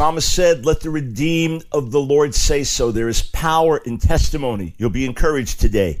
psalmist said, Let the redeemed of the Lord say so. There is power in testimony. You'll be encouraged today.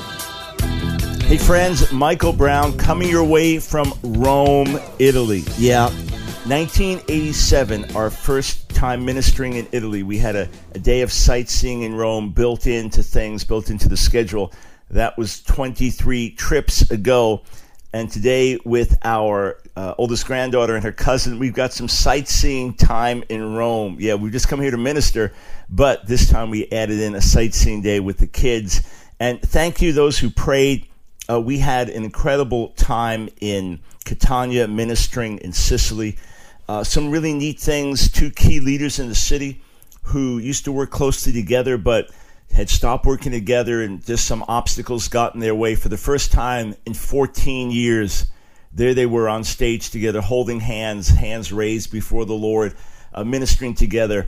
Hey, friends, Michael Brown coming your way from Rome, Italy. Yeah, 1987, our first time ministering in Italy. We had a, a day of sightseeing in Rome built into things, built into the schedule. That was 23 trips ago. And today, with our uh, oldest granddaughter and her cousin, we've got some sightseeing time in Rome. Yeah, we've just come here to minister, but this time we added in a sightseeing day with the kids. And thank you, those who prayed uh, we had an incredible time in Catania ministering in Sicily. Uh, some really neat things. Two key leaders in the city who used to work closely together but had stopped working together and just some obstacles got in their way. For the first time in 14 years, there they were on stage together, holding hands, hands raised before the Lord, uh, ministering together,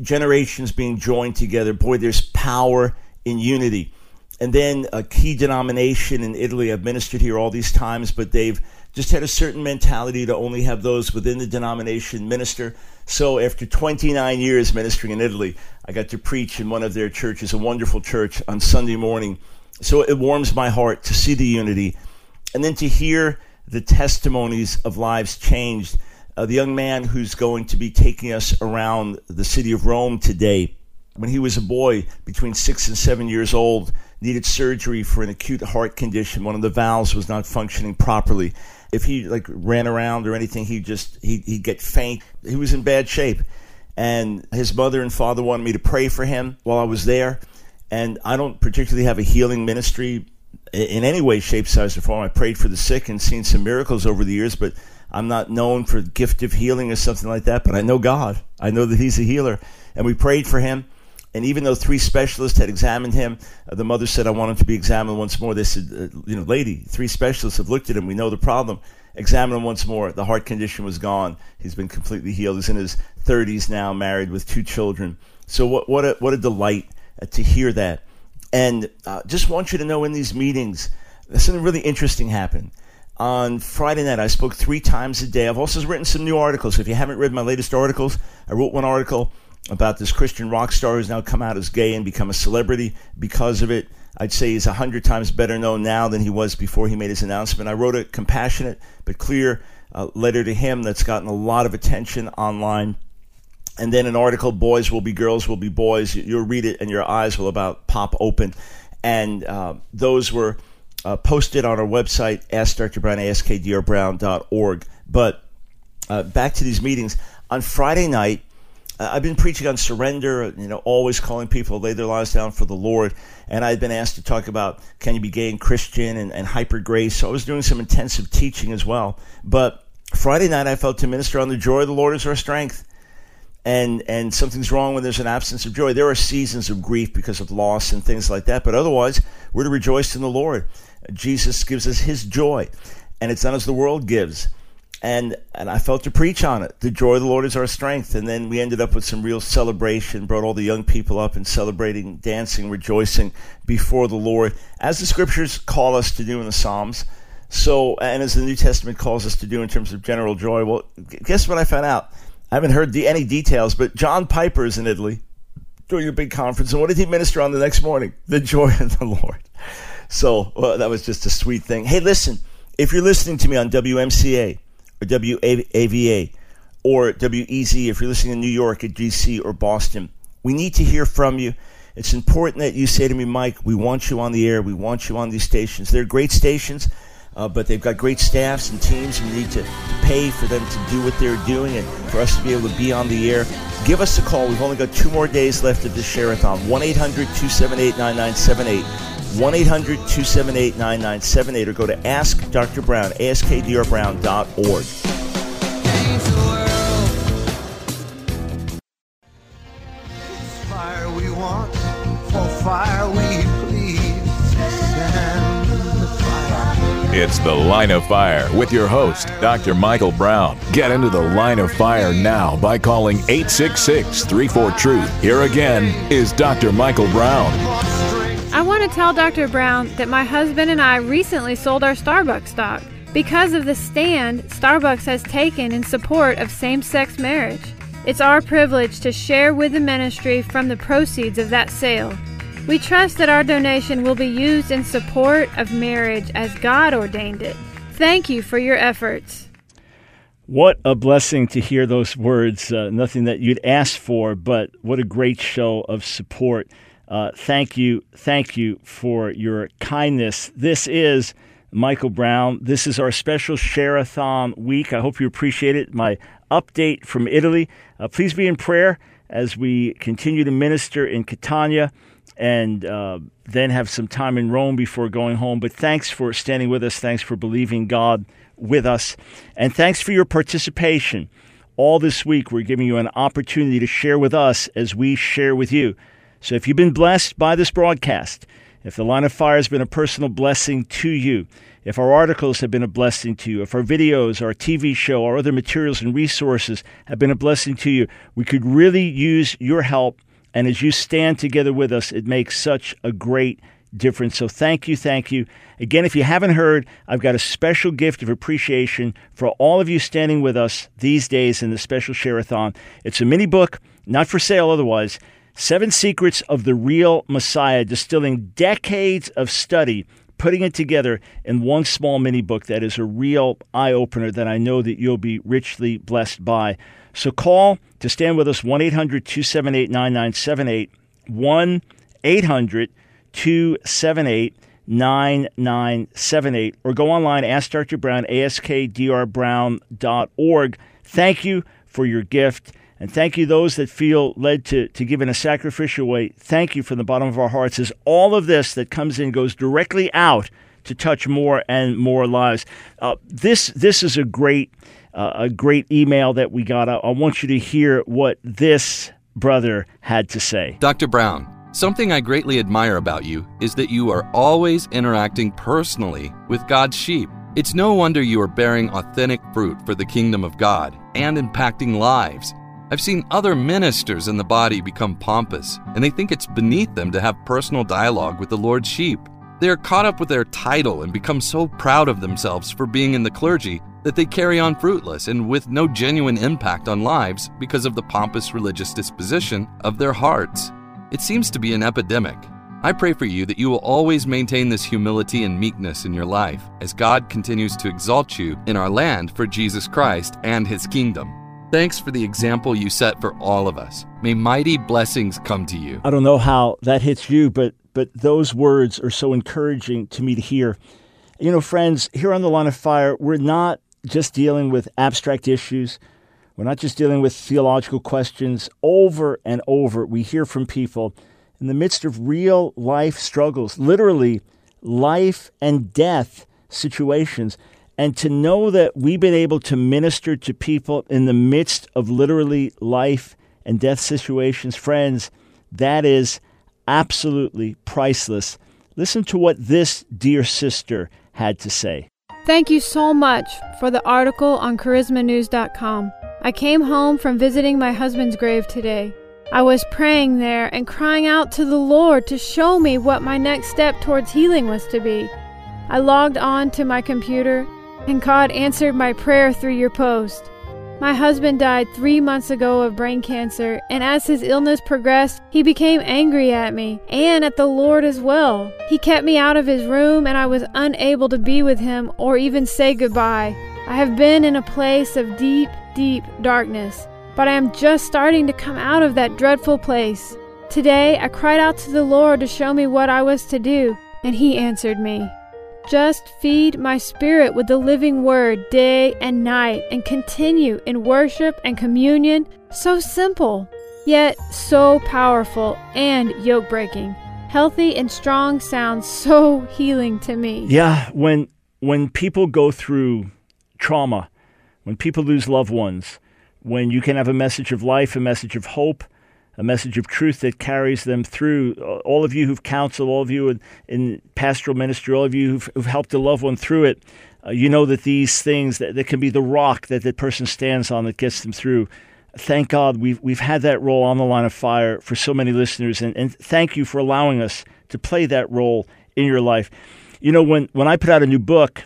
generations being joined together. Boy, there's power in unity and then a key denomination in Italy. I've ministered here all these times, but they've just had a certain mentality to only have those within the denomination minister. So after 29 years ministering in Italy, I got to preach in one of their churches, a wonderful church, on Sunday morning. So it warms my heart to see the unity and then to hear the testimonies of lives changed. Uh, the young man who's going to be taking us around the city of Rome today, when he was a boy between six and seven years old, needed surgery for an acute heart condition. One of the valves was not functioning properly. If he like ran around or anything, he just he he'd get faint. He was in bad shape, and his mother and father wanted me to pray for him while I was there. And I don't particularly have a healing ministry in any way, shape, size, or form. I prayed for the sick and seen some miracles over the years, but I'm not known for gift of healing or something like that. But I know God. I know that He's a healer, and we prayed for him and even though three specialists had examined him, uh, the mother said, I want him to be examined once more. They said, uh, you know, lady, three specialists have looked at him. We know the problem. Examine him once more. The heart condition was gone. He's been completely healed. He's in his 30s now, married with two children. So what, what, a, what a delight uh, to hear that. And uh, just want you to know in these meetings, something really interesting happened. On Friday night, I spoke three times a day. I've also written some new articles. If you haven't read my latest articles, I wrote one article about this Christian rock star who's now come out as gay and become a celebrity because of it. I'd say he's a hundred times better known now than he was before he made his announcement. I wrote a compassionate but clear uh, letter to him that's gotten a lot of attention online. And then an article, Boys Will Be Girls Will Be Boys. You'll read it and your eyes will about pop open. And uh, those were uh, posted on our website, Ask Dr. Brown, askdrbrown.org. But uh, back to these meetings. On Friday night, Uh, I've been preaching on surrender, you know, always calling people to lay their lives down for the Lord. And I've been asked to talk about can you be gay and Christian and, and hyper grace. So I was doing some intensive teaching as well. But Friday night, I felt to minister on the joy of the Lord is our strength. And, and something's wrong when there's an absence of joy. There are seasons of grief because of loss and things like that. But otherwise, we're to rejoice in the Lord. Jesus gives us his joy. And it's not as the world gives and and I felt to preach on it. The joy of the Lord is our strength. And then we ended up with some real celebration, brought all the young people up and celebrating, dancing, rejoicing before the Lord, as the scriptures call us to do in the Psalms. So, and as the New Testament calls us to do in terms of general joy. Well, guess what I found out? I haven't heard the, any details, but John Piper is in Italy during a big conference. And what did he minister on the next morning? The joy of the Lord. So well, that was just a sweet thing. Hey, listen, if you're listening to me on WMCA, WAVA or WEZ if you're listening in New York at DC or Boston. We need to hear from you. It's important that you say to me, Mike, we want you on the air. We want you on these stations. They're great stations, uh, but they've got great staffs and teams. We need to, to pay for them to do what they're doing and for us to be able to be on the air. Give us a call. We've only got two more days left of this share-a-thon. 1 800 278 9978. 1 800 278 9978 or go to Ask Dr. Brown, askdrbrown.org. It's The Line of Fire with your host, Dr. Michael Brown. Get into The Line of Fire now by calling 866 34 Truth. Here again is Dr. Michael Brown. I want to tell Dr. Brown that my husband and I recently sold our Starbucks stock because of the stand Starbucks has taken in support of same sex marriage. It's our privilege to share with the ministry from the proceeds of that sale. We trust that our donation will be used in support of marriage as God ordained it. Thank you for your efforts. What a blessing to hear those words. Uh, nothing that you'd ask for, but what a great show of support. Uh, thank you. Thank you for your kindness. This is Michael Brown. This is our special Share-a-thon week. I hope you appreciate it. My update from Italy. Uh, please be in prayer as we continue to minister in Catania and uh, then have some time in Rome before going home. But thanks for standing with us. Thanks for believing God with us. And thanks for your participation. All this week, we're giving you an opportunity to share with us as we share with you. So if you've been blessed by this broadcast, if the line of fire has been a personal blessing to you, if our articles have been a blessing to you, if our videos, our TV show, our other materials and resources have been a blessing to you, we could really use your help. And as you stand together with us, it makes such a great difference. So thank you, thank you. Again, if you haven't heard, I've got a special gift of appreciation for all of you standing with us these days in the special Share-a-thon. It's a mini book, not for sale otherwise. Seven Secrets of the Real Messiah, distilling decades of study, putting it together in one small mini book that is a real eye opener that I know that you'll be richly blessed by. So call to stand with us 1 800 278 9978. 1 800 278 9978. Or go online, ask Dr. Brown, askdrbrown.org. Thank you for your gift. And thank you, those that feel led to, to give in a sacrificial way. Thank you from the bottom of our hearts, as all of this that comes in goes directly out to touch more and more lives. Uh, this this is a great uh, a great email that we got. I, I want you to hear what this brother had to say. Dr. Brown, something I greatly admire about you is that you are always interacting personally with God's sheep. It's no wonder you are bearing authentic fruit for the kingdom of God and impacting lives. I've seen other ministers in the body become pompous, and they think it's beneath them to have personal dialogue with the Lord's sheep. They are caught up with their title and become so proud of themselves for being in the clergy that they carry on fruitless and with no genuine impact on lives because of the pompous religious disposition of their hearts. It seems to be an epidemic. I pray for you that you will always maintain this humility and meekness in your life as God continues to exalt you in our land for Jesus Christ and his kingdom. Thanks for the example you set for all of us. May mighty blessings come to you. I don't know how that hits you, but but those words are so encouraging to me to hear. You know, friends, here on the line of fire, we're not just dealing with abstract issues. We're not just dealing with theological questions. Over and over, we hear from people in the midst of real life struggles, literally life and death situations and to know that we've been able to minister to people in the midst of literally life and death situations, friends, that is absolutely priceless. Listen to what this dear sister had to say. Thank you so much for the article on charismanews.com. I came home from visiting my husband's grave today. I was praying there and crying out to the Lord to show me what my next step towards healing was to be. I logged on to my computer and God answered my prayer through your post. My husband died three months ago of brain cancer, and as his illness progressed, he became angry at me and at the Lord as well. He kept me out of his room, and I was unable to be with him or even say goodbye. I have been in a place of deep, deep darkness, but I am just starting to come out of that dreadful place. Today, I cried out to the Lord to show me what I was to do, and He answered me. Just feed my spirit with the living word day and night and continue in worship and communion. So simple, yet so powerful and yoke breaking. Healthy and strong sounds so healing to me. Yeah, when when people go through trauma, when people lose loved ones, when you can have a message of life, a message of hope, a message of truth that carries them through. All of you who've counseled, all of you in, in pastoral ministry, all of you who've, who've helped a loved one through it, uh, you know that these things that, that can be the rock that that person stands on that gets them through. Thank God we've we've had that role on the line of fire for so many listeners, and, and thank you for allowing us to play that role in your life. You know, when when I put out a new book,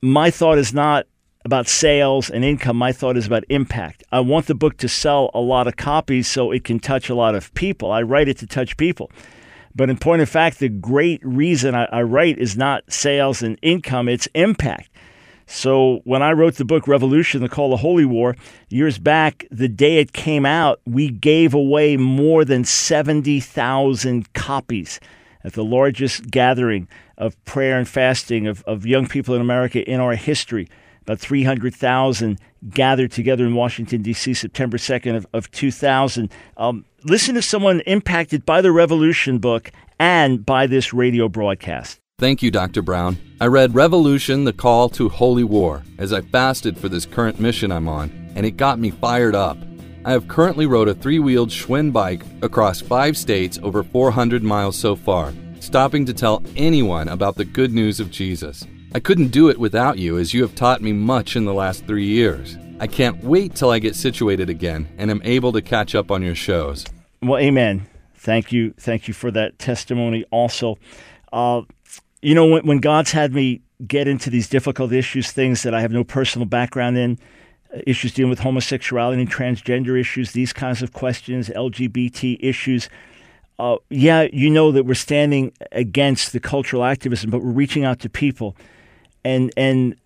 my thought is not about sales and income. My thought is about impact. I want the book to sell a lot of copies so it can touch a lot of people. I write it to touch people. But in point of fact, the great reason I, I write is not sales and income, it's impact. So when I wrote the book Revolution, the Call to Holy War, years back, the day it came out, we gave away more than 70,000 copies at the largest gathering of prayer and fasting of, of young people in America in our history. About 300,000 gathered together in Washington, D.C., September 2nd of, of 2000. Um, listen to someone impacted by the Revolution book and by this radio broadcast. Thank you, Dr. Brown. I read Revolution, the Call to Holy War, as I fasted for this current mission I'm on, and it got me fired up. I have currently rode a three wheeled Schwinn bike across five states over 400 miles so far, stopping to tell anyone about the good news of Jesus. I couldn't do it without you, as you have taught me much in the last three years. I can't wait till I get situated again and am able to catch up on your shows. Well, amen. Thank you. Thank you for that testimony also. Uh, you know, when, when God's had me get into these difficult issues, things that I have no personal background in, uh, issues dealing with homosexuality and transgender issues, these kinds of questions, LGBT issues, uh, yeah, you know that we're standing against the cultural activism, but we're reaching out to people and and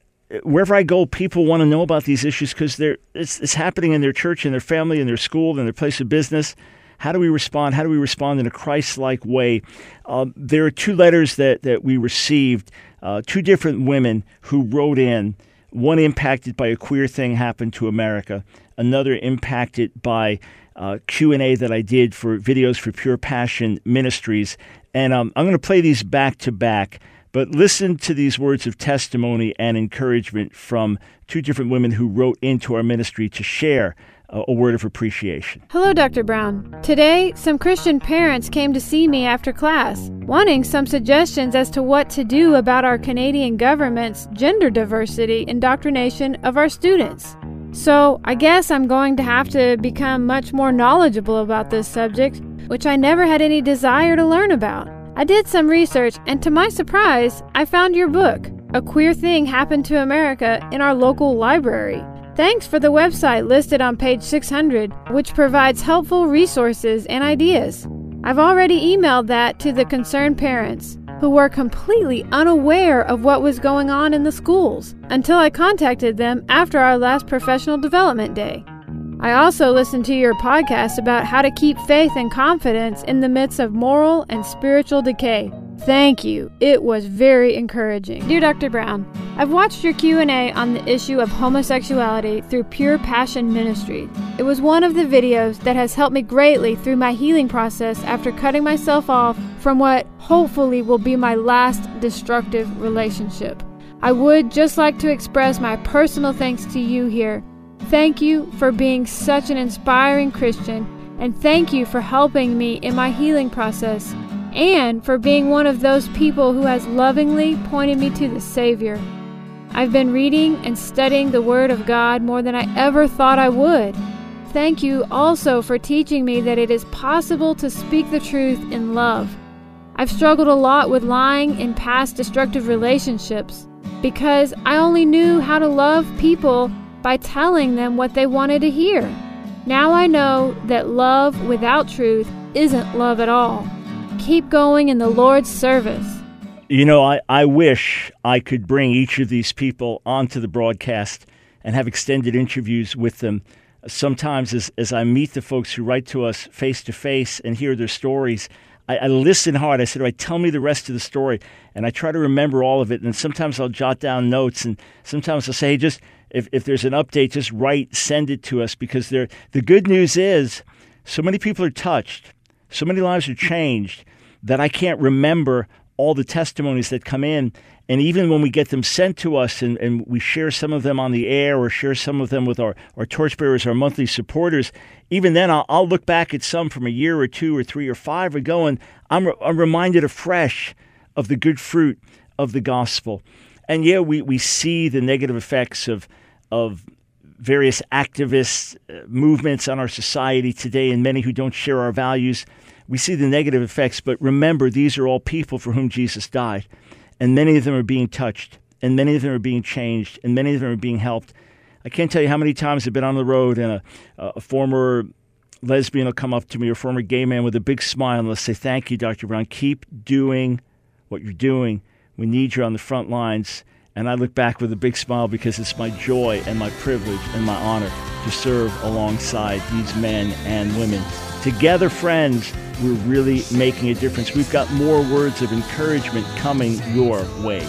wherever I go, people want to know about these issues because they're it's, it's happening in their church, in their family, in their school, in their place of business. How do we respond? How do we respond in a Christ-like way? Um, there are two letters that that we received. Uh, two different women who wrote in. One impacted by a queer thing happened to America. Another impacted by uh, Q&A that I did for videos for Pure Passion Ministries. And um, I'm going to play these back to back. But listen to these words of testimony and encouragement from two different women who wrote into our ministry to share uh, a word of appreciation. Hello, Dr. Brown. Today, some Christian parents came to see me after class, wanting some suggestions as to what to do about our Canadian government's gender diversity indoctrination of our students. So, I guess I'm going to have to become much more knowledgeable about this subject, which I never had any desire to learn about. I did some research, and to my surprise, I found your book, A Queer Thing Happened to America, in our local library. Thanks for the website listed on page 600, which provides helpful resources and ideas. I've already emailed that to the concerned parents, who were completely unaware of what was going on in the schools until I contacted them after our last professional development day. I also listened to your podcast about how to keep faith and confidence in the midst of moral and spiritual decay. Thank you. It was very encouraging. Dear Dr. Brown, I've watched your Q&A on the issue of homosexuality through Pure Passion Ministry. It was one of the videos that has helped me greatly through my healing process after cutting myself off from what hopefully will be my last destructive relationship. I would just like to express my personal thanks to you here Thank you for being such an inspiring Christian, and thank you for helping me in my healing process, and for being one of those people who has lovingly pointed me to the Savior. I've been reading and studying the Word of God more than I ever thought I would. Thank you also for teaching me that it is possible to speak the truth in love. I've struggled a lot with lying in past destructive relationships because I only knew how to love people by telling them what they wanted to hear. Now I know that love without truth isn't love at all. Keep going in the Lord's service. You know, I, I wish I could bring each of these people onto the broadcast and have extended interviews with them. Sometimes, as, as I meet the folks who write to us face to face and hear their stories, I, I, listen hard. I said, "All right, tell me the rest of the story," and I try to remember all of it. And sometimes I'll jot down notes, and sometimes I'll say, hey, "Just if, if there's an update, just write, send it to us because the good news is so many people are touched, so many lives are changed that I can't remember all the testimonies that come in. And even when we get them sent to us and, and we share some of them on the air or share some of them with our, our torchbearers, our monthly supporters, even then I'll, I'll look back at some from a year or two or three or five ago and I'm, re- I'm reminded afresh of the good fruit of the gospel. And yeah, we, we see the negative effects of, of various activist uh, movements on our society today and many who don't share our values. We see the negative effects, but remember, these are all people for whom Jesus died. And many of them are being touched, and many of them are being changed, and many of them are being helped. I can't tell you how many times I've been on the road and a, a former lesbian will come up to me or former gay man with a big smile and they'll say, Thank you, Dr. Brown. Keep doing what you're doing. We need you on the front lines. And I look back with a big smile because it's my joy and my privilege and my honor to serve alongside these men and women. Together, friends, we're really making a difference. We've got more words of encouragement coming your way.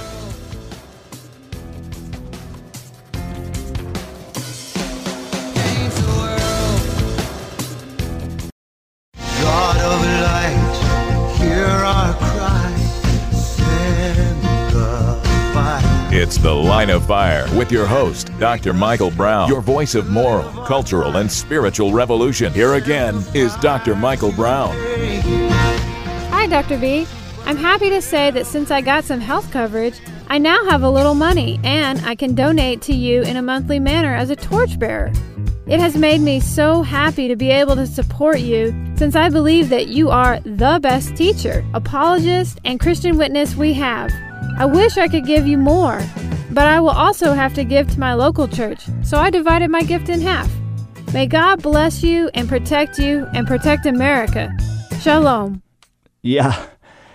Line of Fire with your host, Dr. Michael Brown, your voice of moral, cultural, and spiritual revolution. Here again is Dr. Michael Brown. Hi, Dr. B. I'm happy to say that since I got some health coverage, I now have a little money and I can donate to you in a monthly manner as a torchbearer. It has made me so happy to be able to support you since I believe that you are the best teacher, apologist, and Christian witness we have. I wish I could give you more, but I will also have to give to my local church, so I divided my gift in half. May God bless you and protect you and protect America. Shalom. Yeah.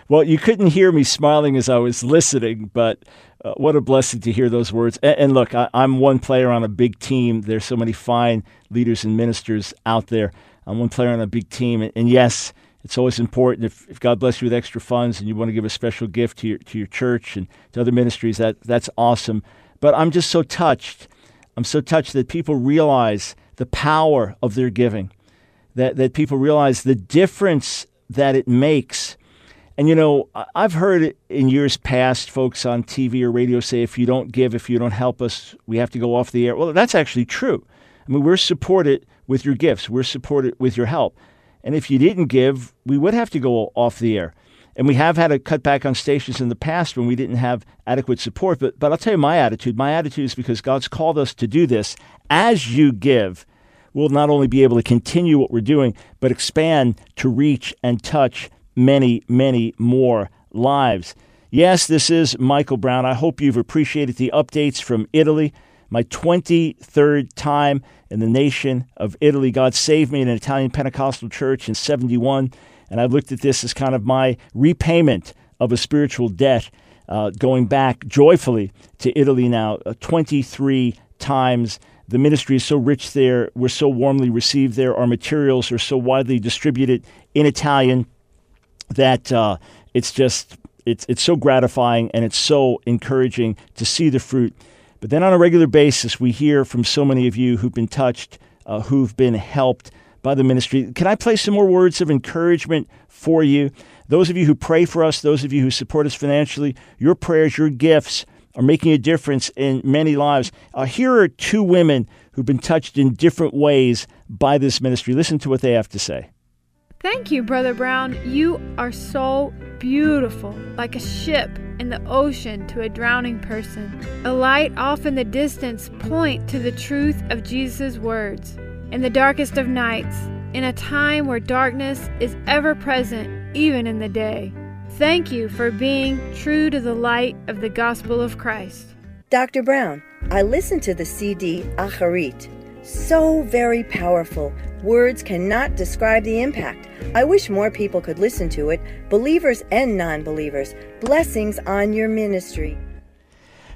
Well, you couldn't hear me smiling as I was listening, but uh, what a blessing to hear those words. And, and look, I, I'm one player on a big team. There's so many fine leaders and ministers out there. I'm one player on a big team. And, and yes, it's always important if, if God bless you with extra funds and you want to give a special gift to your, to your church and to other ministries, that, that's awesome. But I'm just so touched. I'm so touched that people realize the power of their giving, that, that people realize the difference that it makes. And you know, I've heard in years past folks on TV or radio say, if you don't give, if you don't help us, we have to go off the air. Well, that's actually true. I mean, we're supported with your gifts, we're supported with your help. And if you didn't give, we would have to go off the air. And we have had to cut back on stations in the past when we didn't have adequate support. But, but I'll tell you my attitude. My attitude is because God's called us to do this. As you give, we'll not only be able to continue what we're doing, but expand to reach and touch many, many more lives. Yes, this is Michael Brown. I hope you've appreciated the updates from Italy. My 23rd time in the nation of Italy. God saved me in an Italian Pentecostal church in 71. And I've looked at this as kind of my repayment of a spiritual debt, uh, going back joyfully to Italy now uh, 23 times. The ministry is so rich there. We're so warmly received there. Our materials are so widely distributed in Italian that uh, it's just it's it's so gratifying and it's so encouraging to see the fruit. But then on a regular basis, we hear from so many of you who've been touched, uh, who've been helped by the ministry. Can I play some more words of encouragement for you? Those of you who pray for us, those of you who support us financially, your prayers, your gifts are making a difference in many lives. Uh, here are two women who've been touched in different ways by this ministry. Listen to what they have to say. Thank you, Brother Brown. You are so beautiful, like a ship in the ocean to a drowning person. A light off in the distance point to the truth of Jesus' words. In the darkest of nights, in a time where darkness is ever present, even in the day. Thank you for being true to the light of the gospel of Christ. Dr. Brown, I listened to the CD Acharit. So very powerful. Words cannot describe the impact. I wish more people could listen to it, believers and non believers. Blessings on your ministry.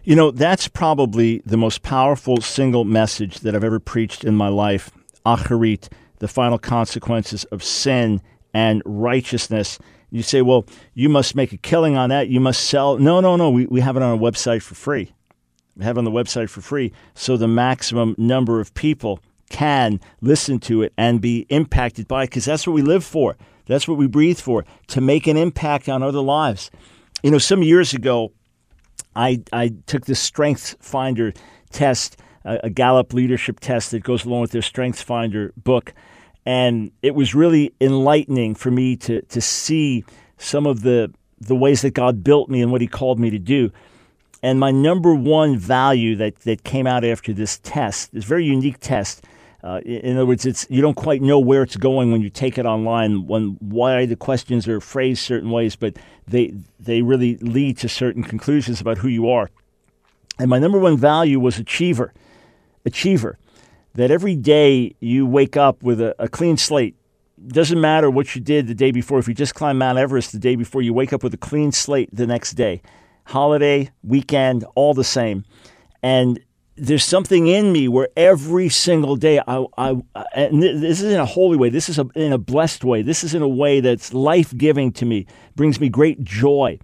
You know, that's probably the most powerful single message that I've ever preached in my life. Acharit, the final consequences of sin and righteousness. You say, well, you must make a killing on that. You must sell. No, no, no. We, we have it on our website for free. Have on the website for free. So the maximum number of people can listen to it and be impacted by it because that's what we live for. That's what we breathe for, to make an impact on other lives. You know, some years ago, I, I took this Strengths Finder test, a, a Gallup leadership test that goes along with their Strengths Finder book. And it was really enlightening for me to, to see some of the, the ways that God built me and what He called me to do. And my number one value that, that came out after this test, this very unique test, uh, in other words, it's you don't quite know where it's going when you take it online. When why the questions are phrased certain ways, but they they really lead to certain conclusions about who you are. And my number one value was achiever, achiever. That every day you wake up with a, a clean slate. Doesn't matter what you did the day before. If you just climb Mount Everest the day before, you wake up with a clean slate the next day. Holiday, weekend, all the same. And there's something in me where every single day I, I and this is in a holy way this is a, in a blessed way this is in a way that's life-giving to me brings me great joy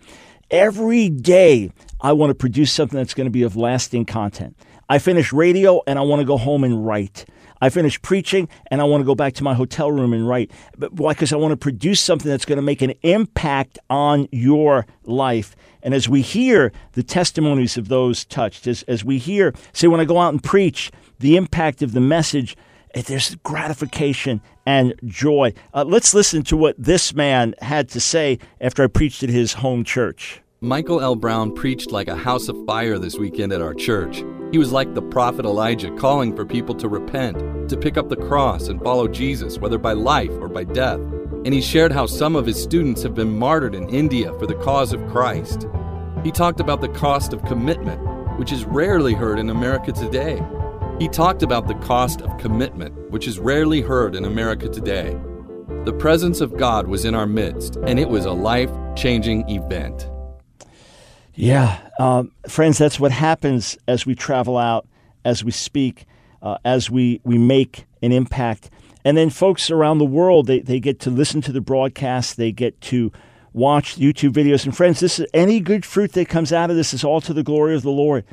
every day i want to produce something that's going to be of lasting content i finish radio and i want to go home and write I finish preaching and I want to go back to my hotel room and write. But why? Because I want to produce something that's going to make an impact on your life. And as we hear the testimonies of those touched, as, as we hear, say, when I go out and preach, the impact of the message, eh, there's gratification and joy. Uh, let's listen to what this man had to say after I preached at his home church. Michael L. Brown preached like a house of fire this weekend at our church. He was like the prophet Elijah, calling for people to repent, to pick up the cross and follow Jesus, whether by life or by death. And he shared how some of his students have been martyred in India for the cause of Christ. He talked about the cost of commitment, which is rarely heard in America today. He talked about the cost of commitment, which is rarely heard in America today. The presence of God was in our midst, and it was a life changing event. Yeah, um, friends, that's what happens as we travel out, as we speak, uh, as we, we make an impact. And then folks around the world, they, they get to listen to the broadcast, they get to watch YouTube videos. And friends, this is any good fruit that comes out of this is all to the glory of the Lord.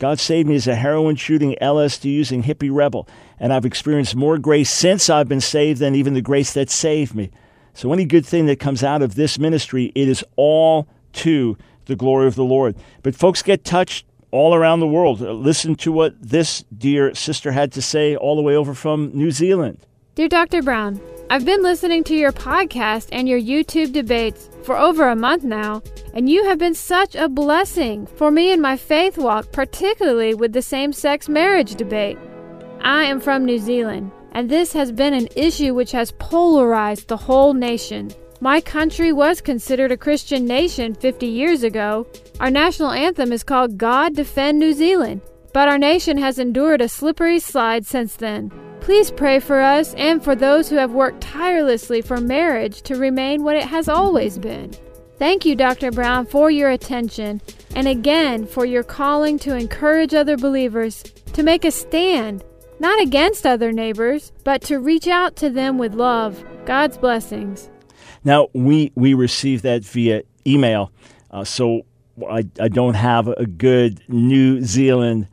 God saved me as a heroin shooting, LSD using hippie rebel, and I've experienced more grace since I've been saved than even the grace that saved me. So any good thing that comes out of this ministry, it is all to the glory of the Lord. But folks get touched all around the world. Listen to what this dear sister had to say all the way over from New Zealand. Dear Dr. Brown, I've been listening to your podcast and your YouTube debates for over a month now, and you have been such a blessing for me in my faith walk, particularly with the same sex marriage debate. I am from New Zealand, and this has been an issue which has polarized the whole nation. My country was considered a Christian nation 50 years ago. Our national anthem is called God Defend New Zealand, but our nation has endured a slippery slide since then. Please pray for us and for those who have worked tirelessly for marriage to remain what it has always been. Thank you, Dr. Brown, for your attention and again for your calling to encourage other believers to make a stand, not against other neighbors, but to reach out to them with love. God's blessings. Now, we, we received that via email, uh, so I, I don't have a good New Zealand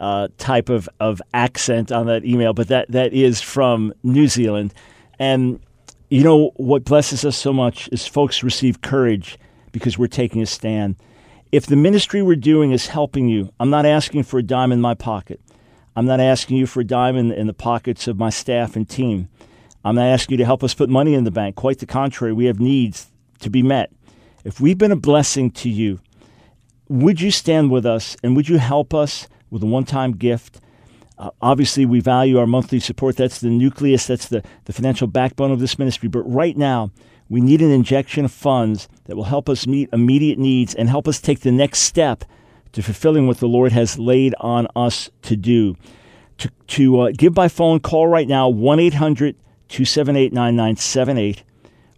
uh, type of, of accent on that email, but that, that is from New Zealand. And you know what blesses us so much is folks receive courage because we're taking a stand. If the ministry we're doing is helping you, I'm not asking for a dime in my pocket. I'm not asking you for a dime in, in the pockets of my staff and team. I'm not asking you to help us put money in the bank. Quite the contrary, we have needs to be met. If we've been a blessing to you, would you stand with us and would you help us with a one time gift? Uh, obviously, we value our monthly support. That's the nucleus, that's the, the financial backbone of this ministry. But right now, we need an injection of funds that will help us meet immediate needs and help us take the next step to fulfilling what the Lord has laid on us to do. To, to uh, give by phone, call right now 1 800 278 9978.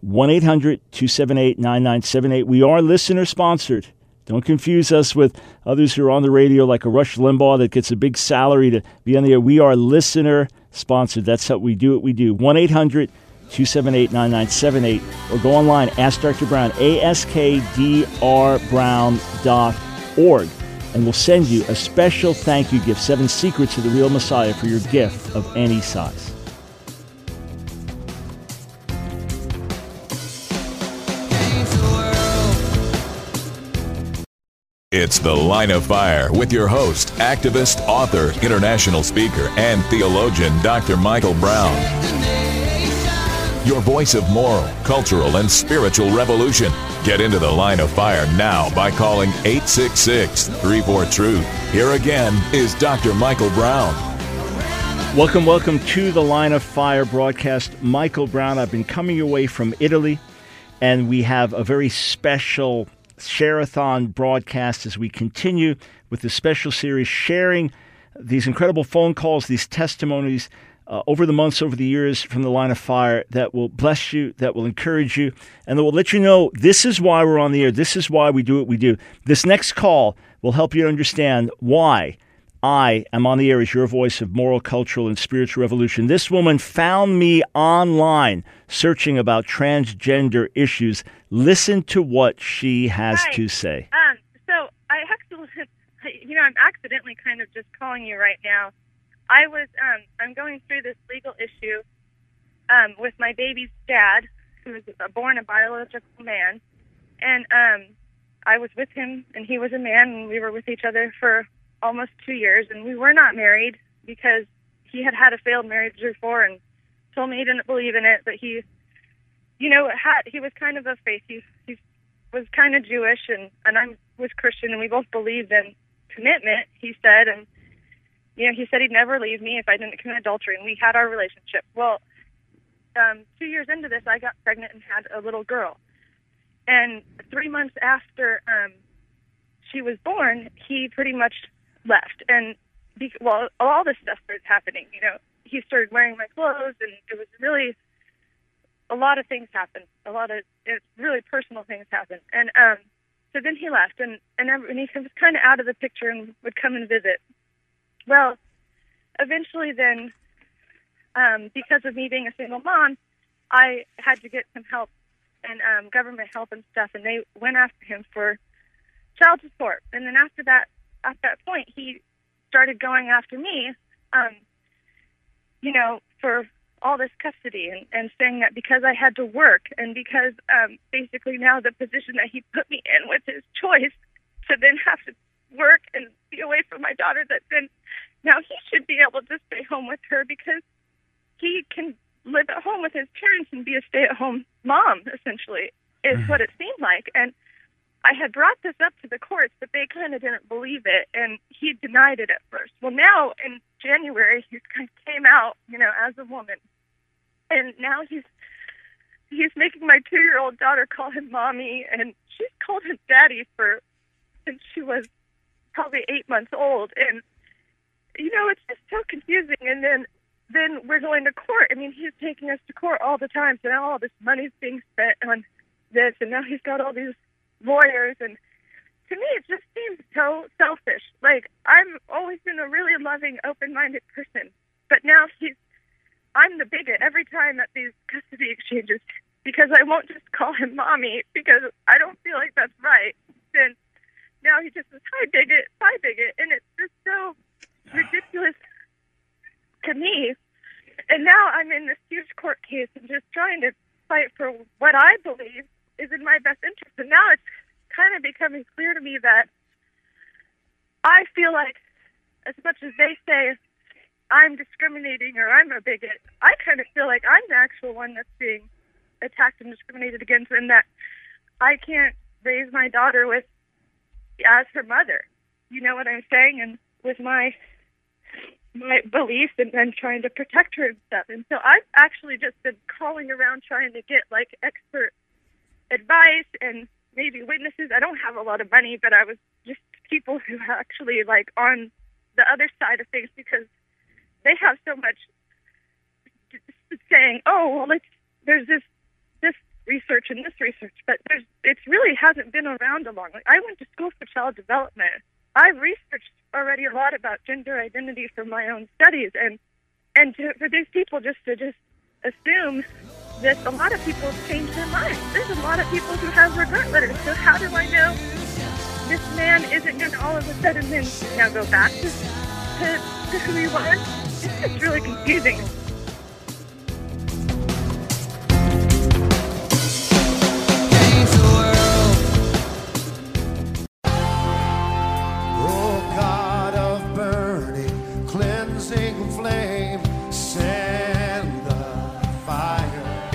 1 800 278 9978. We are listener sponsored. Don't confuse us with others who are on the radio, like a Rush Limbaugh that gets a big salary to be on the air. We are listener sponsored. That's how we do it. We do. 1 800 278 9978. Or go online, Ask Dr. Brown, askdrbrown.org. And we'll send you a special thank you gift Seven Secrets of the Real Messiah for your gift of any size. It's The Line of Fire with your host, activist, author, international speaker, and theologian, Dr. Michael Brown. Your voice of moral, cultural, and spiritual revolution. Get into The Line of Fire now by calling 866 34 Truth. Here again is Dr. Michael Brown. Welcome, welcome to the Line of Fire broadcast. Michael Brown, I've been coming away from Italy, and we have a very special Share-a-thon broadcast as we continue with the special series sharing these incredible phone calls, these testimonies uh, over the months, over the years from the line of fire that will bless you, that will encourage you, and that will let you know this is why we're on the air. This is why we do what we do. This next call will help you understand why I am on the air as your voice of moral, cultural, and spiritual revolution. This woman found me online searching about transgender issues. Listen to what she has Hi. to say. Um, so I actually, you know, I'm accidentally kind of just calling you right now. I was, um, I'm going through this legal issue um, with my baby's dad, who was born a biological man, and um, I was with him, and he was a man, and we were with each other for almost two years, and we were not married because he had had a failed marriage before and told me he didn't believe in it, but he, you know, had he was kind of a faith. He he was kind of Jewish, and and I was Christian, and we both believed in commitment. He said, and you know, he said he'd never leave me if I didn't commit adultery, and we had our relationship. Well, um, two years into this, I got pregnant and had a little girl, and three months after um, she was born, he pretty much left, and be- well, all this stuff started happening. You know, he started wearing my clothes, and it was really a lot of things happened. A lot of it, really personal things happened, and um, so then he left, and and, every, and he was kind of out of the picture and would come and visit. Well, eventually, then um, because of me being a single mom, I had to get some help and um, government help and stuff, and they went after him for child support. And then after that, at that point, he started going after me, um, you know, for all this custody and, and saying that because I had to work and because um, basically now the position that he put me in was his choice to then have to work and be away from my daughter, that then now he should be able to stay home with her because he can live at home with his parents and be a stay at home mom, essentially, is what it seemed like. And I had brought this up to the courts, but they kind of didn't believe it, and he denied it at first. Well, now in January, he kind of came out, you know, as a woman, and now he's he's making my two-year-old daughter call him mommy, and she's called him daddy for since she was probably eight months old, and you know, it's just so confusing. And then then we're going to court. I mean, he's taking us to court all the time. So now all this money's being spent on this, and now he's got all these lawyers and to me it just seems so selfish. Like i'm always been a really loving open minded person but now he's i'm the bigot every time at these custody exchanges because i won't just call him mommy because i don't feel like that's right. Then now he just says hi bigot. Hi bigot. And it's just so ridiculous to me. And now i'm in this huge court case and just trying to fight for what i believe is in my best interest. And now it's kind of becoming clear to me that I feel like, as much as they say I'm discriminating or I'm a bigot, I kind of feel like I'm the actual one that's being attacked and discriminated against, and that I can't raise my daughter with as her mother. You know what I'm saying? And with my my beliefs and, and trying to protect her and stuff. And so I've actually just been calling around trying to get like expert advice and maybe witnesses. I don't have a lot of money, but I was just people who are actually like on the other side of things because they have so much saying, "Oh, well, it's, there's this this research and this research," but there's it really hasn't been around a long. Like I went to school for child development. I've researched already a lot about gender identity from my own studies, and and to, for these people just to just assume that a lot of people have changed their minds. There's a lot of people who have regret letters. So how do I know this man isn't going to all of a sudden then now go back to, to, to who he was? It's just really confusing.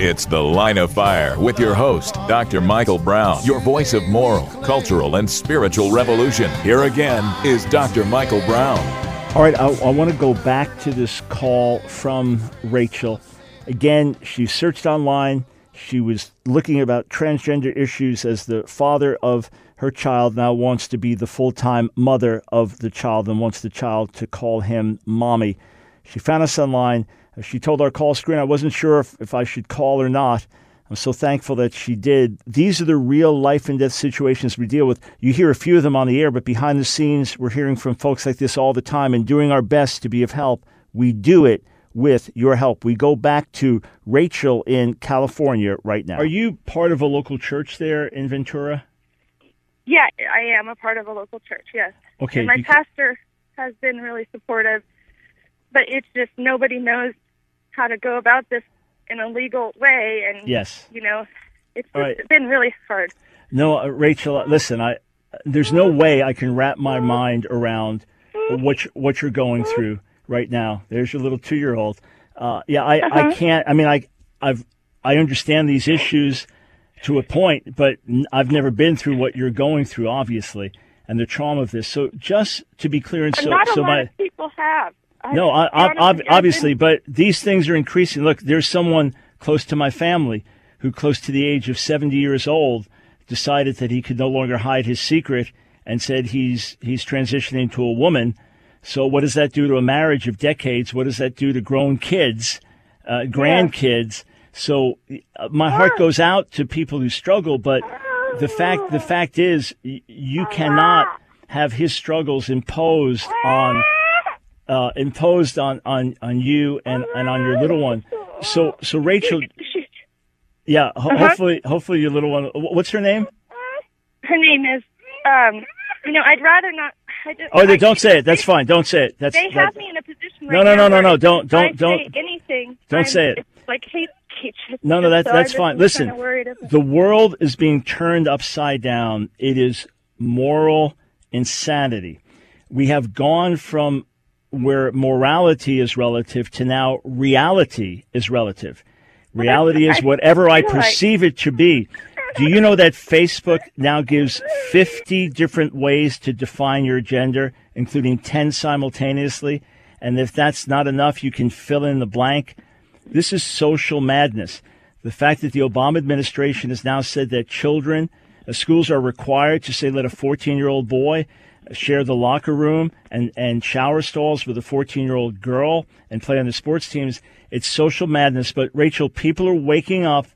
It's The Line of Fire with your host, Dr. Michael Brown, your voice of moral, cultural, and spiritual revolution. Here again is Dr. Michael Brown. All right, I, I want to go back to this call from Rachel. Again, she searched online. She was looking about transgender issues as the father of her child now wants to be the full time mother of the child and wants the child to call him mommy. She found us online. She told our call screen I wasn't sure if, if I should call or not. I'm so thankful that she did. These are the real life and death situations we deal with. You hear a few of them on the air, but behind the scenes, we're hearing from folks like this all the time and doing our best to be of help. We do it with your help. We go back to Rachel in California right now. Are you part of a local church there in Ventura? Yeah, I am a part of a local church. Yes. Okay. And my bec- pastor has been really supportive, but it's just nobody knows how to go about this in a legal way, and Yes. you know, it's right. been really hard. No, uh, Rachel, uh, listen, I there's no way I can wrap my mind around what you- what you're going through right now. There's your little 2-year-old. Uh, yeah, I, I can't I mean I I've I understand these issues to a point, but I've never been through what you're going through obviously and the trauma of this. So just to be clear and so not a so lot my of people have. I- no, I, I, ob- with you, I've obviously, but these things are increasing. Look, there's someone close to my family who, close to the age of 70 years old, decided that he could no longer hide his secret and said he's he's transitioning to a woman. So, what does that do to a marriage of decades? What does that do to grown kids, uh, grandkids? So, uh, my heart goes out to people who struggle, but the fact the fact is, y- you cannot have his struggles imposed on uh, imposed on, on, on you and, and on your little one. So so Rachel, yeah, ho- Uh-huh. hopefully hopefully your little one. What's her name? her name is, um, you know, I'd rather not. I just, Oh, I, don't say it. That's fine. Don't say it. That's They that- have me in a position No, right no, now no, no, no, don't- don't- say don't- anything. don't I'm- say it. It's like hate. No, no, that, So that's fine. Listen, the world is being turned upside down. It is moral insanity. We have gone from where morality is relative to now reality is relative. Reality is whatever I perceive it to be. Do you know that Facebook now gives 50 different ways to define your gender, including 10 simultaneously? And if that's not enough, you can fill in the blank. This is social madness. The fact that the Obama administration has now said that children, uh, schools are required to say, let a 14 year old boy share the locker room and, and shower stalls with a 14 year old girl and play on the sports teams. It's social madness. But Rachel, people are waking up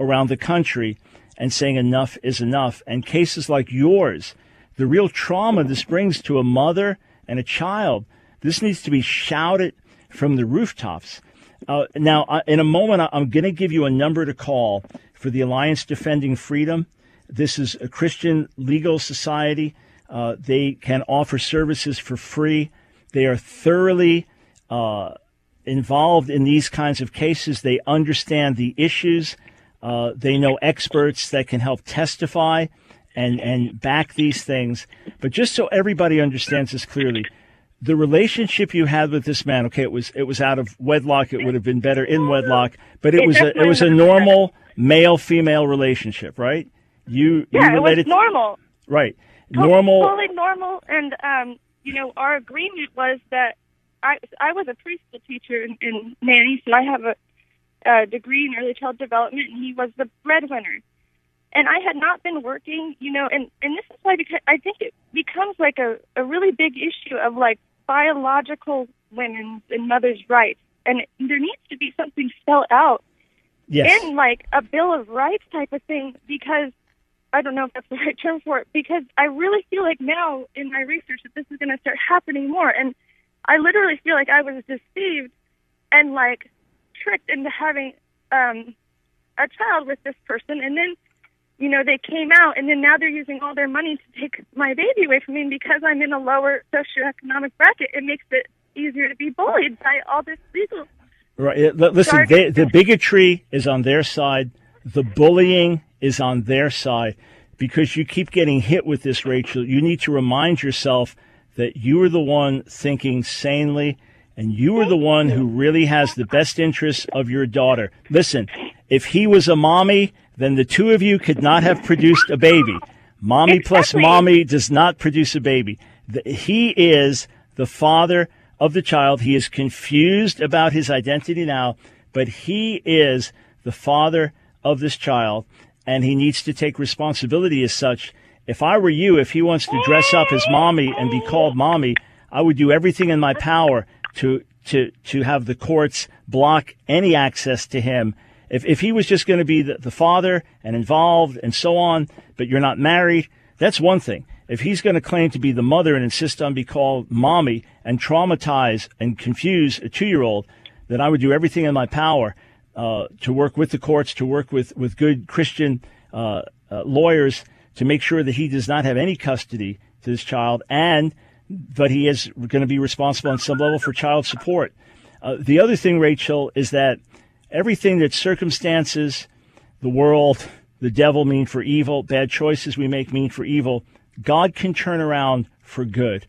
around the country and saying enough is enough. And cases like yours, the real trauma this brings to a mother and a child, this needs to be shouted from the rooftops. Uh, now, uh, in a moment, I'm going to give you a number to call for the Alliance Defending Freedom. This is a Christian legal society. Uh, they can offer services for free. They are thoroughly uh, involved in these kinds of cases. They understand the issues. Uh, they know experts that can help testify and, and back these things. But just so everybody understands this clearly, the relationship you had with this man, okay, it was it was out of wedlock. It would have been better in wedlock, but it It was a, it was a would have been normal male female relationship, right? You Yeah, you it was related normal. right Normal Totally normal. And, um, you know, our agreement was that I, I was a preschool teacher in, in nanny, so I have a, a degree in early child development, and he was the breadwinner. And I had not been working, you know, and, and this is why because I think it becomes like a, a really big issue of like biological women's and mothers' rights. And there needs to be something spelled out yes in like a bill of rights type of thing because I don't know if that's the right term for it because I really feel like now in my research that this is going to start happening more and I literally feel like I was deceived and like tricked into having um a child with this person and then you know they came out and then now they're using all their money to take my baby away from me and because I'm in a lower socioeconomic bracket it makes it easier to be bullied by all this legal Right. Listen, they, the bigotry is on their side. The bullying is on their side because you keep getting hit with this, Rachel. You need to remind yourself that you are the one thinking sanely and you are the one who really has the best interests of your daughter. Listen, If he was a mommy, then the two of you could not have produced a baby. Mommy plus mommy does not produce a baby. The, he is the father of the child. He is confused about his identity now, but he is the father of this child, and he needs to take responsibility as such. If I were you, if he wants to dress up as mommy and be called mommy, I would do everything in my power to to to have the courts block any access to him. If if he was just going to be the, the father and involved and so on, but you're not married, that's one thing. If he's going to claim to be the mother and insist on be called mommy and traumatize and confuse a two year old, then I would do everything in my power to work with the courts, to work with with good Christian uh, uh, lawyers to make sure that he does not have any custody to this child, and but he is going to be responsible on some level for child support. Uh, the other thing, Rachel, is that everything that circumstances, the world, the devil mean for evil, bad choices we make mean for evil, God can turn around for good.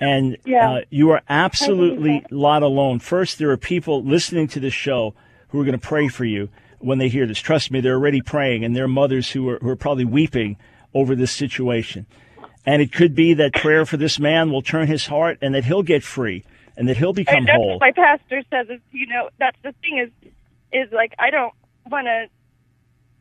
And Yeah. uh, you are absolutely not alone. First, there are people listening to this show who are going to pray for you when they hear this. Trust me, they're already praying, and there are mothers who are, who are probably weeping over this situation. And it could be that prayer for this man will turn his heart and that he'll get free and that he'll become and that's whole. what my pastor says is you know that's the thing is is like I don't want to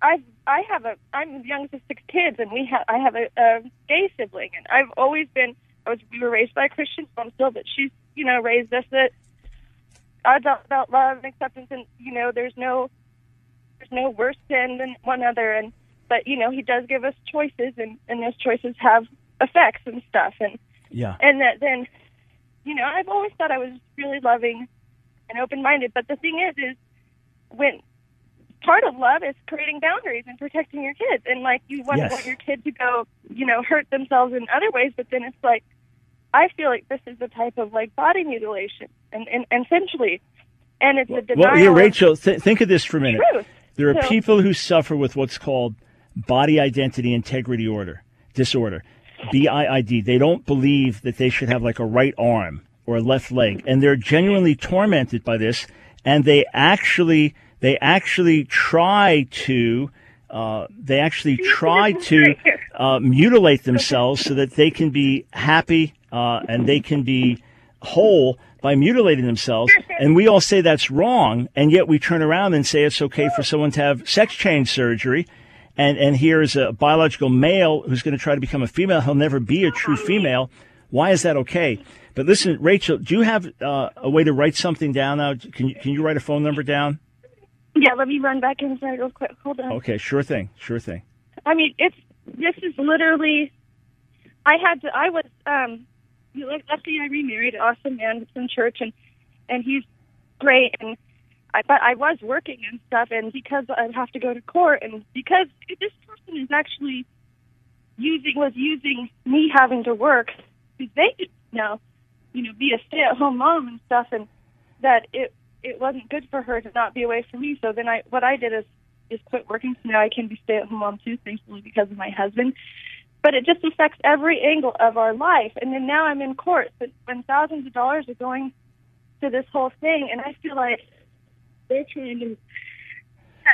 I I have a I'm the youngest of six kids and we have I have a, a gay sibling and I've always been I was we were raised by a Christian mom still but she's you know raised us that about, about love and acceptance and you know there's no there's no worse sin than one other. And but you know he does give us choices and and those choices have effects and stuff. And yeah. and that then you know i've always thought i was really loving and open minded but the thing is is when part of love is creating boundaries and protecting your kids. And like you want, Yes. want your kid to go you know hurt themselves in other ways but then it's like i feel like this is a type of like body mutilation and and, and essentially and it's a denial Well, here, Rachel, th- think of this for a minute. truth There are So- people who suffer with what's called body identity integrity order disorder, BIID. They don't believe that they should have like a right arm or a left leg, and they're genuinely tormented by this. And they actually, they actually try to, uh, they actually try to uh, mutilate themselves so that they can be happy uh, and they can be whole by mutilating themselves. And we all say that's wrong, and yet we turn around and say it's okay for someone to have sex change surgery. And, and here is a biological male who's going to try to become a female. He'll never be a true female. Why is that okay? But listen, Rachel, do you have uh, a way to write something down now? Can you, can you write a phone number down? yeah let me run back inside real quick hold on Okay, sure thing, sure thing. I mean, it's this is literally. I had to. I was um, luckily I remarried an awesome man from church, and and he's great, and I but I was working and stuff, and because I'd have to go to court, and because this person is actually using was using me having to work because they you know, you know, be a stay at home mom and stuff, and that it it wasn't good for her to not be away from me. So then I what I did is just quit working. So now I can be stay at home mom too, thankfully because of my husband. But it just affects every angle of our life. And then now I'm in court, but when thousands of dollars are going to this whole thing, and I feel like they're trying to.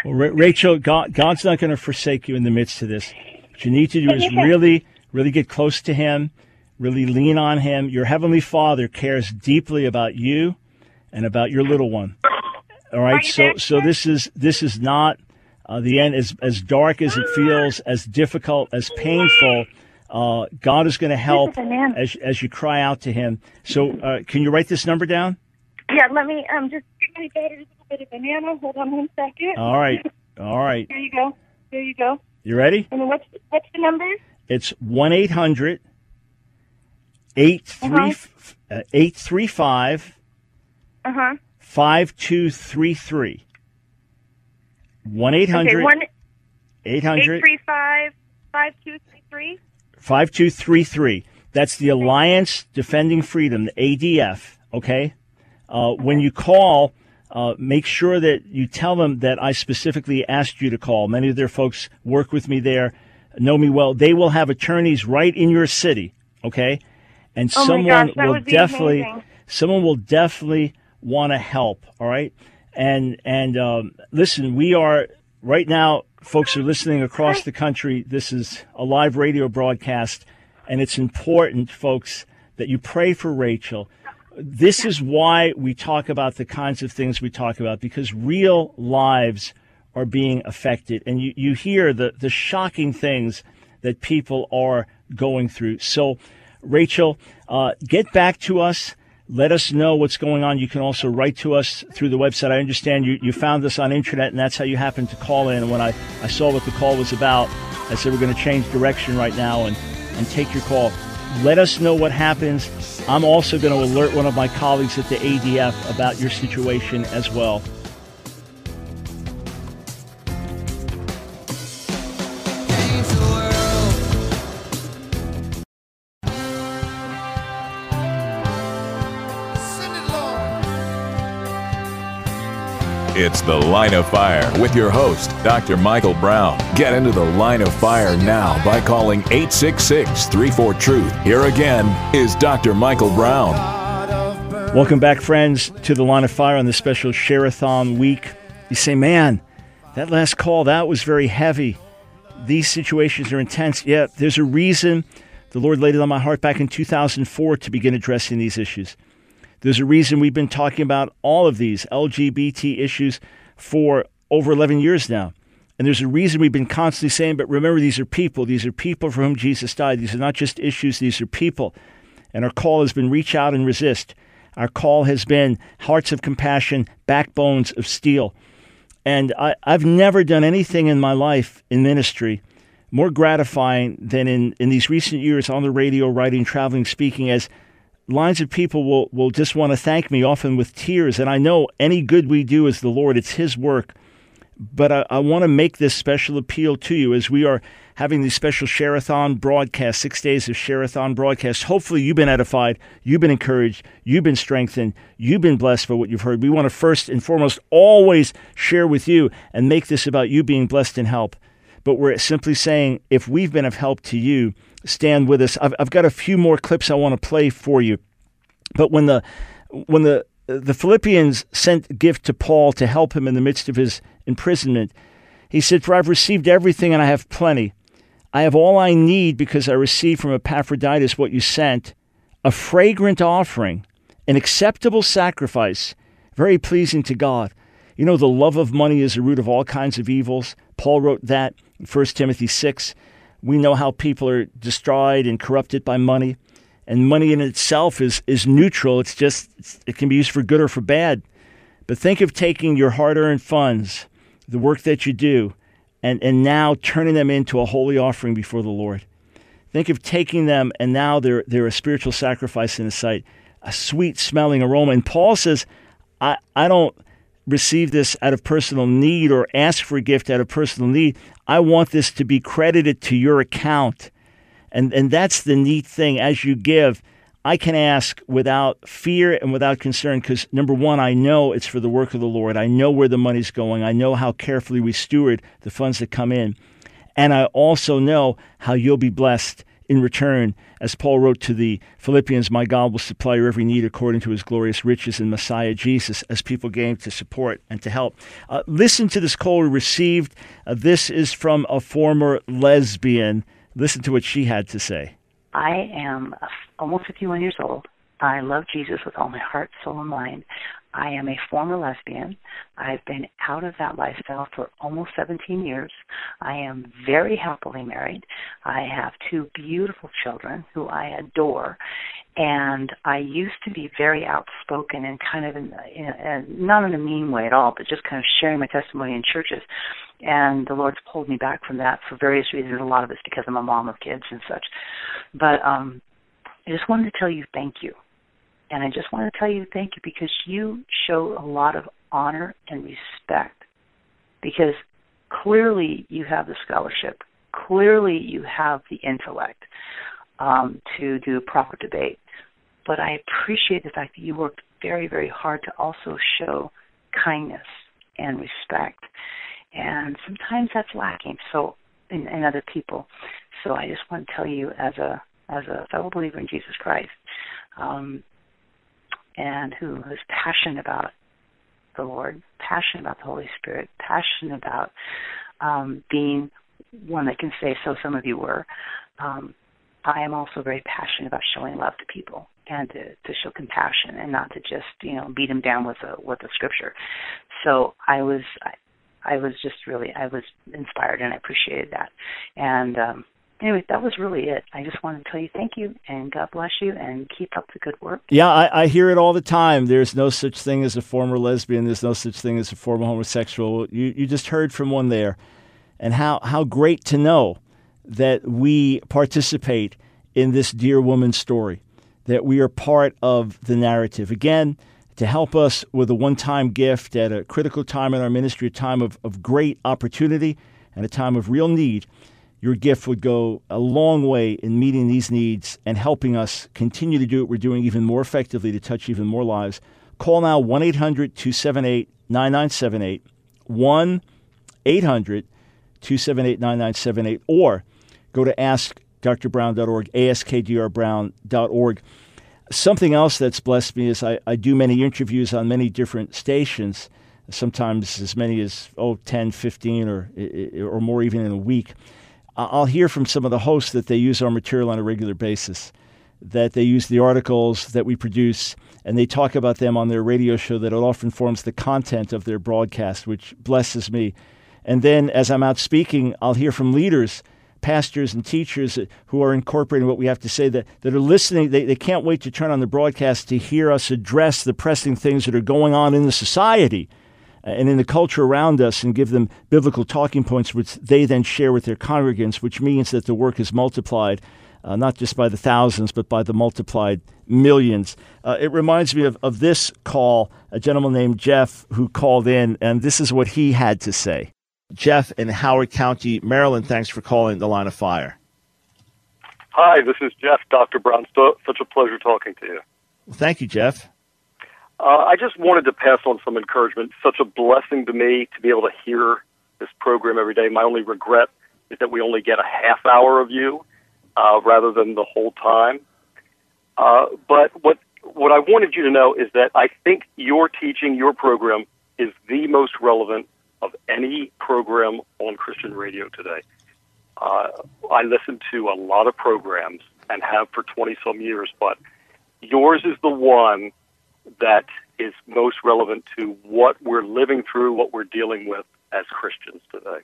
Well, Ra- Rachel, God, God's not going to forsake you in the midst of this. What you need to do is really, really get close to Him, really lean on Him. Your Heavenly Father cares deeply about you and about your little one. All right, so so this is this is not uh, the end. is as dark as it feels, as difficult, as painful. Uh, God is going to help as as you cry out to Him. So, uh, can you write this number down? Yeah, let me um just give my daughter a little bit of banana. Hold on one second. All right, all right. There you go. There you go. You ready? And what's what's the number? It's 1 800 835 Uh huh. 5233. 1 Okay, 800 one eight 800 three five five two three three. 5233. That's the Alliance Defending Freedom, the ADF. Okay. Uh, when you call, uh, make sure that you tell them that I specifically asked you to call. Many of their folks work with me there, know me well. They will have attorneys right in your city. Okay. And Oh someone gosh, will definitely, amazing. someone will definitely want to help. All right. And and um, listen, we are right now. Folks are listening across the country. This is a live radio broadcast, and it's important, folks, that you pray for Rachel. This is why we talk about the kinds of things we talk about because real lives are being affected, and you, you hear the the shocking things that people are going through. So, Rachel, uh, get back to us. Let us know what's going on. You can also write to us through the website. I understand you, you found us on internet, and that's how you happened to call in. And when I, I saw what the call was about, I said we're going to change direction right now and, and take your call. Let us know what happens. I'm also going to alert one of my colleagues at the ADF about your situation as well. It's the Line of Fire with your host, Dr. Michael Brown. Get into the Line of Fire now by calling 866 34 Truth. Here again is Dr. Michael Brown. Welcome back, friends, to the Line of Fire on this special Share-a-thon week. You say, man, that last call, that was very heavy. These situations are intense. Yeah, there's a reason the Lord laid it on my heart back in 2004 to begin addressing these issues. There's a reason we've been talking about all of these LGBT issues for over 11 years now. And there's a reason we've been constantly saying, but remember, these are people. These are people for whom Jesus died. These are not just issues, these are people. And our call has been reach out and resist. Our call has been hearts of compassion, backbones of steel. And I, have never done anything in my life in ministry more gratifying than in, in these recent years on the radio, writing, traveling, speaking as lines of people will, will just want to thank me, often with tears. And I know any good we do is the Lord, it's His work. But I, I want to make this special appeal to you as we are having these special Share-a-thon broadcasts, six days of Share-a-thon broadcasts. Hopefully, you've been edified, you've been encouraged, you've been strengthened, you've been blessed for what you've heard. We want to first and foremost always share with you and make this about you being blessed and help. But we're simply saying if we've been of help to you, stand with us. I've, I've got a few more clips I want to play for you. But when the when the the Philippians sent gift to Paul to help him in the midst of his imprisonment, he said, "For I've received everything and I have plenty. I have all I need because I received from Epaphroditus what you sent, a fragrant offering, an acceptable sacrifice, very pleasing to God." You know, the love of money is the root of all kinds of evils. Paul wrote that in 1 Timothy 6. We know how people are destroyed and corrupted by money. And money in itself is, is neutral. It's just, it can be used for good or for bad. But think of taking your hard earned funds, the work that you do, and, and now turning them into a holy offering before the Lord. Think of taking them and now they're, they're a spiritual sacrifice in His sight, a sweet smelling aroma. And Paul says, I, I don't receive this out of personal need or ask for a gift out of personal need. I want this to be credited to your account. And, and that's the neat thing. As you give, I can ask without fear and without concern because, number one, I know it's for the work of the Lord. I know where the money's going. I know how carefully we steward the funds that come in. And I also know how you'll be blessed in return. As Paul wrote to the Philippians, My God will supply your every need according to his glorious riches in Messiah Jesus, as people gave to support and to help. Uh, listen to this call we received. Uh, this is from a former lesbian. Listen to what she had to say. I am almost 51 years old. I love Jesus with all my heart, soul, and mind. I am a former lesbian. I've been out of that lifestyle for almost 17 years. I am very happily married. I have two beautiful children who I adore. And I used to be very outspoken and kind of in, in, in not in a mean way at all, but just kind of sharing my testimony in churches. And the Lord's pulled me back from that for various reasons. A lot of it's because I'm a mom of kids and such. But um, I just wanted to tell you thank you and I just want to tell you thank you because you show a lot of honor and respect because clearly you have the scholarship, clearly you have the intellect um, to do a proper debate. But I appreciate the fact that you worked very, very hard to also show kindness and respect. And sometimes that's lacking so in, in other people. So I just want to tell you as a as a fellow believer in Jesus Christ, um, and who is passionate about the Lord, passionate about the Holy Spirit, passionate about um, being one that can say, so some of you were. Um, I am also very passionate about showing love to people and to, to show compassion and not to just you know beat them down with a with a scripture. So I was I, I was just really I was inspired and I appreciated that. And um, anyway, that was really it. I just wanted to tell you thank you and God bless you and keep up the good work. Yeah, I, I hear it all the time. There's no such thing as a former lesbian. There's no such thing as a former homosexual. You you just heard from one there, and how how great to know that we participate in this dear woman's story, that we are part of the narrative. Again, to help us with a one time gift at a critical time in our ministry, a time of, of great opportunity and a time of real need your gift would go a long way in meeting these needs and helping us continue to do what we're doing even more effectively to touch even more lives. Call now 1 800 278 9978, 1 800 278 9978, or go to askdrbrown.org, askdrbrown.org. Something else that's blessed me is I, I do many interviews on many different stations, sometimes as many as, oh, 10, 15, or, or more even in a week. I'll hear from some of the hosts that they use our material on a regular basis, that they use the articles that we produce, and they talk about them on their radio show that it often forms the content of their broadcast, which blesses me. And then as I'm out speaking, I'll hear from leaders, pastors, and teachers who are incorporating what we have to say that, that are listening. They, they can't wait to turn on the broadcast to hear us address the pressing things that are going on in the society and in the culture around us and give them biblical talking points, which they then share with their congregants, which means that the work is multiplied, uh, not just by the thousands, but by the multiplied millions. Uh, it reminds me of, of this call, a gentleman named Jeff who called in, and this is what he had to say. Jeff in Howard County, Maryland, thanks for calling the line of fire. Hi, this is Jeff, Dr. Brown. Such a pleasure talking to you. Thank you, Jeff. Uh, I just wanted to pass on some encouragement. Such a blessing to me to be able to hear this program every day. My only regret is that we only get a half hour of you uh, rather than the whole time. Uh, but what what I wanted you to know is that I think your teaching, your program, is the most relevant of any program on Christian radio today. Uh, I listen to a lot of programs and have for 20 some years, but yours is the one that is most relevant to what we're living through, what we're dealing with as Christians today.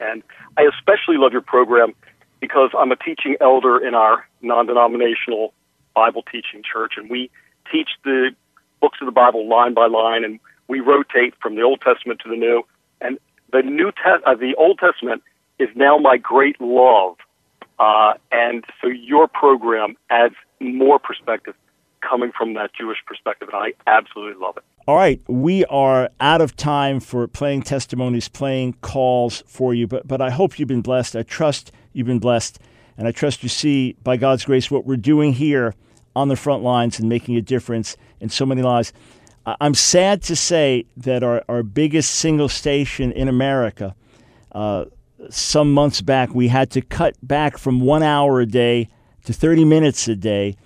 And I especially love your program because I'm a teaching elder in our non denominational Bible teaching church, and we teach the books of the Bible line by line, and we rotate from the Old Testament to the New. And the New Te- uh, the Old Testament is now my great love, uh, and so your program adds more perspective coming from that Jewish perspective, and I absolutely love it. All right, we are out of time for playing testimonies, playing calls for you, but but I hope you've been blessed. I trust you've been blessed, and I trust you see by God's grace what we're doing here on the front lines and making a difference in so many lives. I'm sad to say that our, our biggest single station in America, uh, some months back, we had to cut back from one hour a day to 30 minutes a day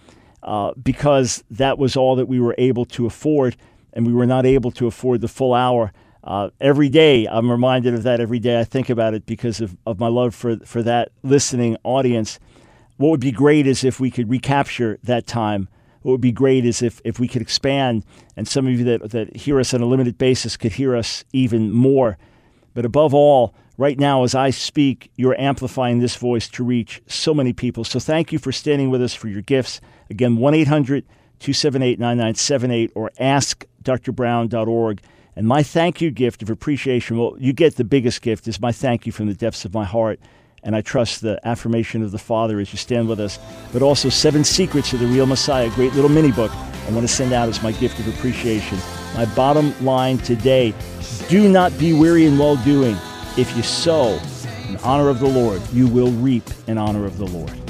uh, because that was all that we were able to afford, and we were not able to afford the full hour. Uh, every day, I'm reminded of that. Every day, I think about it because of, of my love for for that listening audience. What would be great is if we could recapture that time. What would be great is if, if we could expand, and some of you that, that hear us on a limited basis could hear us even more. But above all, right now, as I speak, you're amplifying this voice to reach so many people. So thank you for standing with us for your gifts. Again, 1 800 278 9978 or askdrbrown.org. And my thank you gift of appreciation, well, you get the biggest gift, is my thank you from the depths of my heart. And I trust the affirmation of the Father as you stand with us. But also, Seven Secrets of the Real Messiah, great little mini book I want to send out as my gift of appreciation. My bottom line today do not be weary in well doing. If you sow in honor of the Lord, you will reap in honor of the Lord.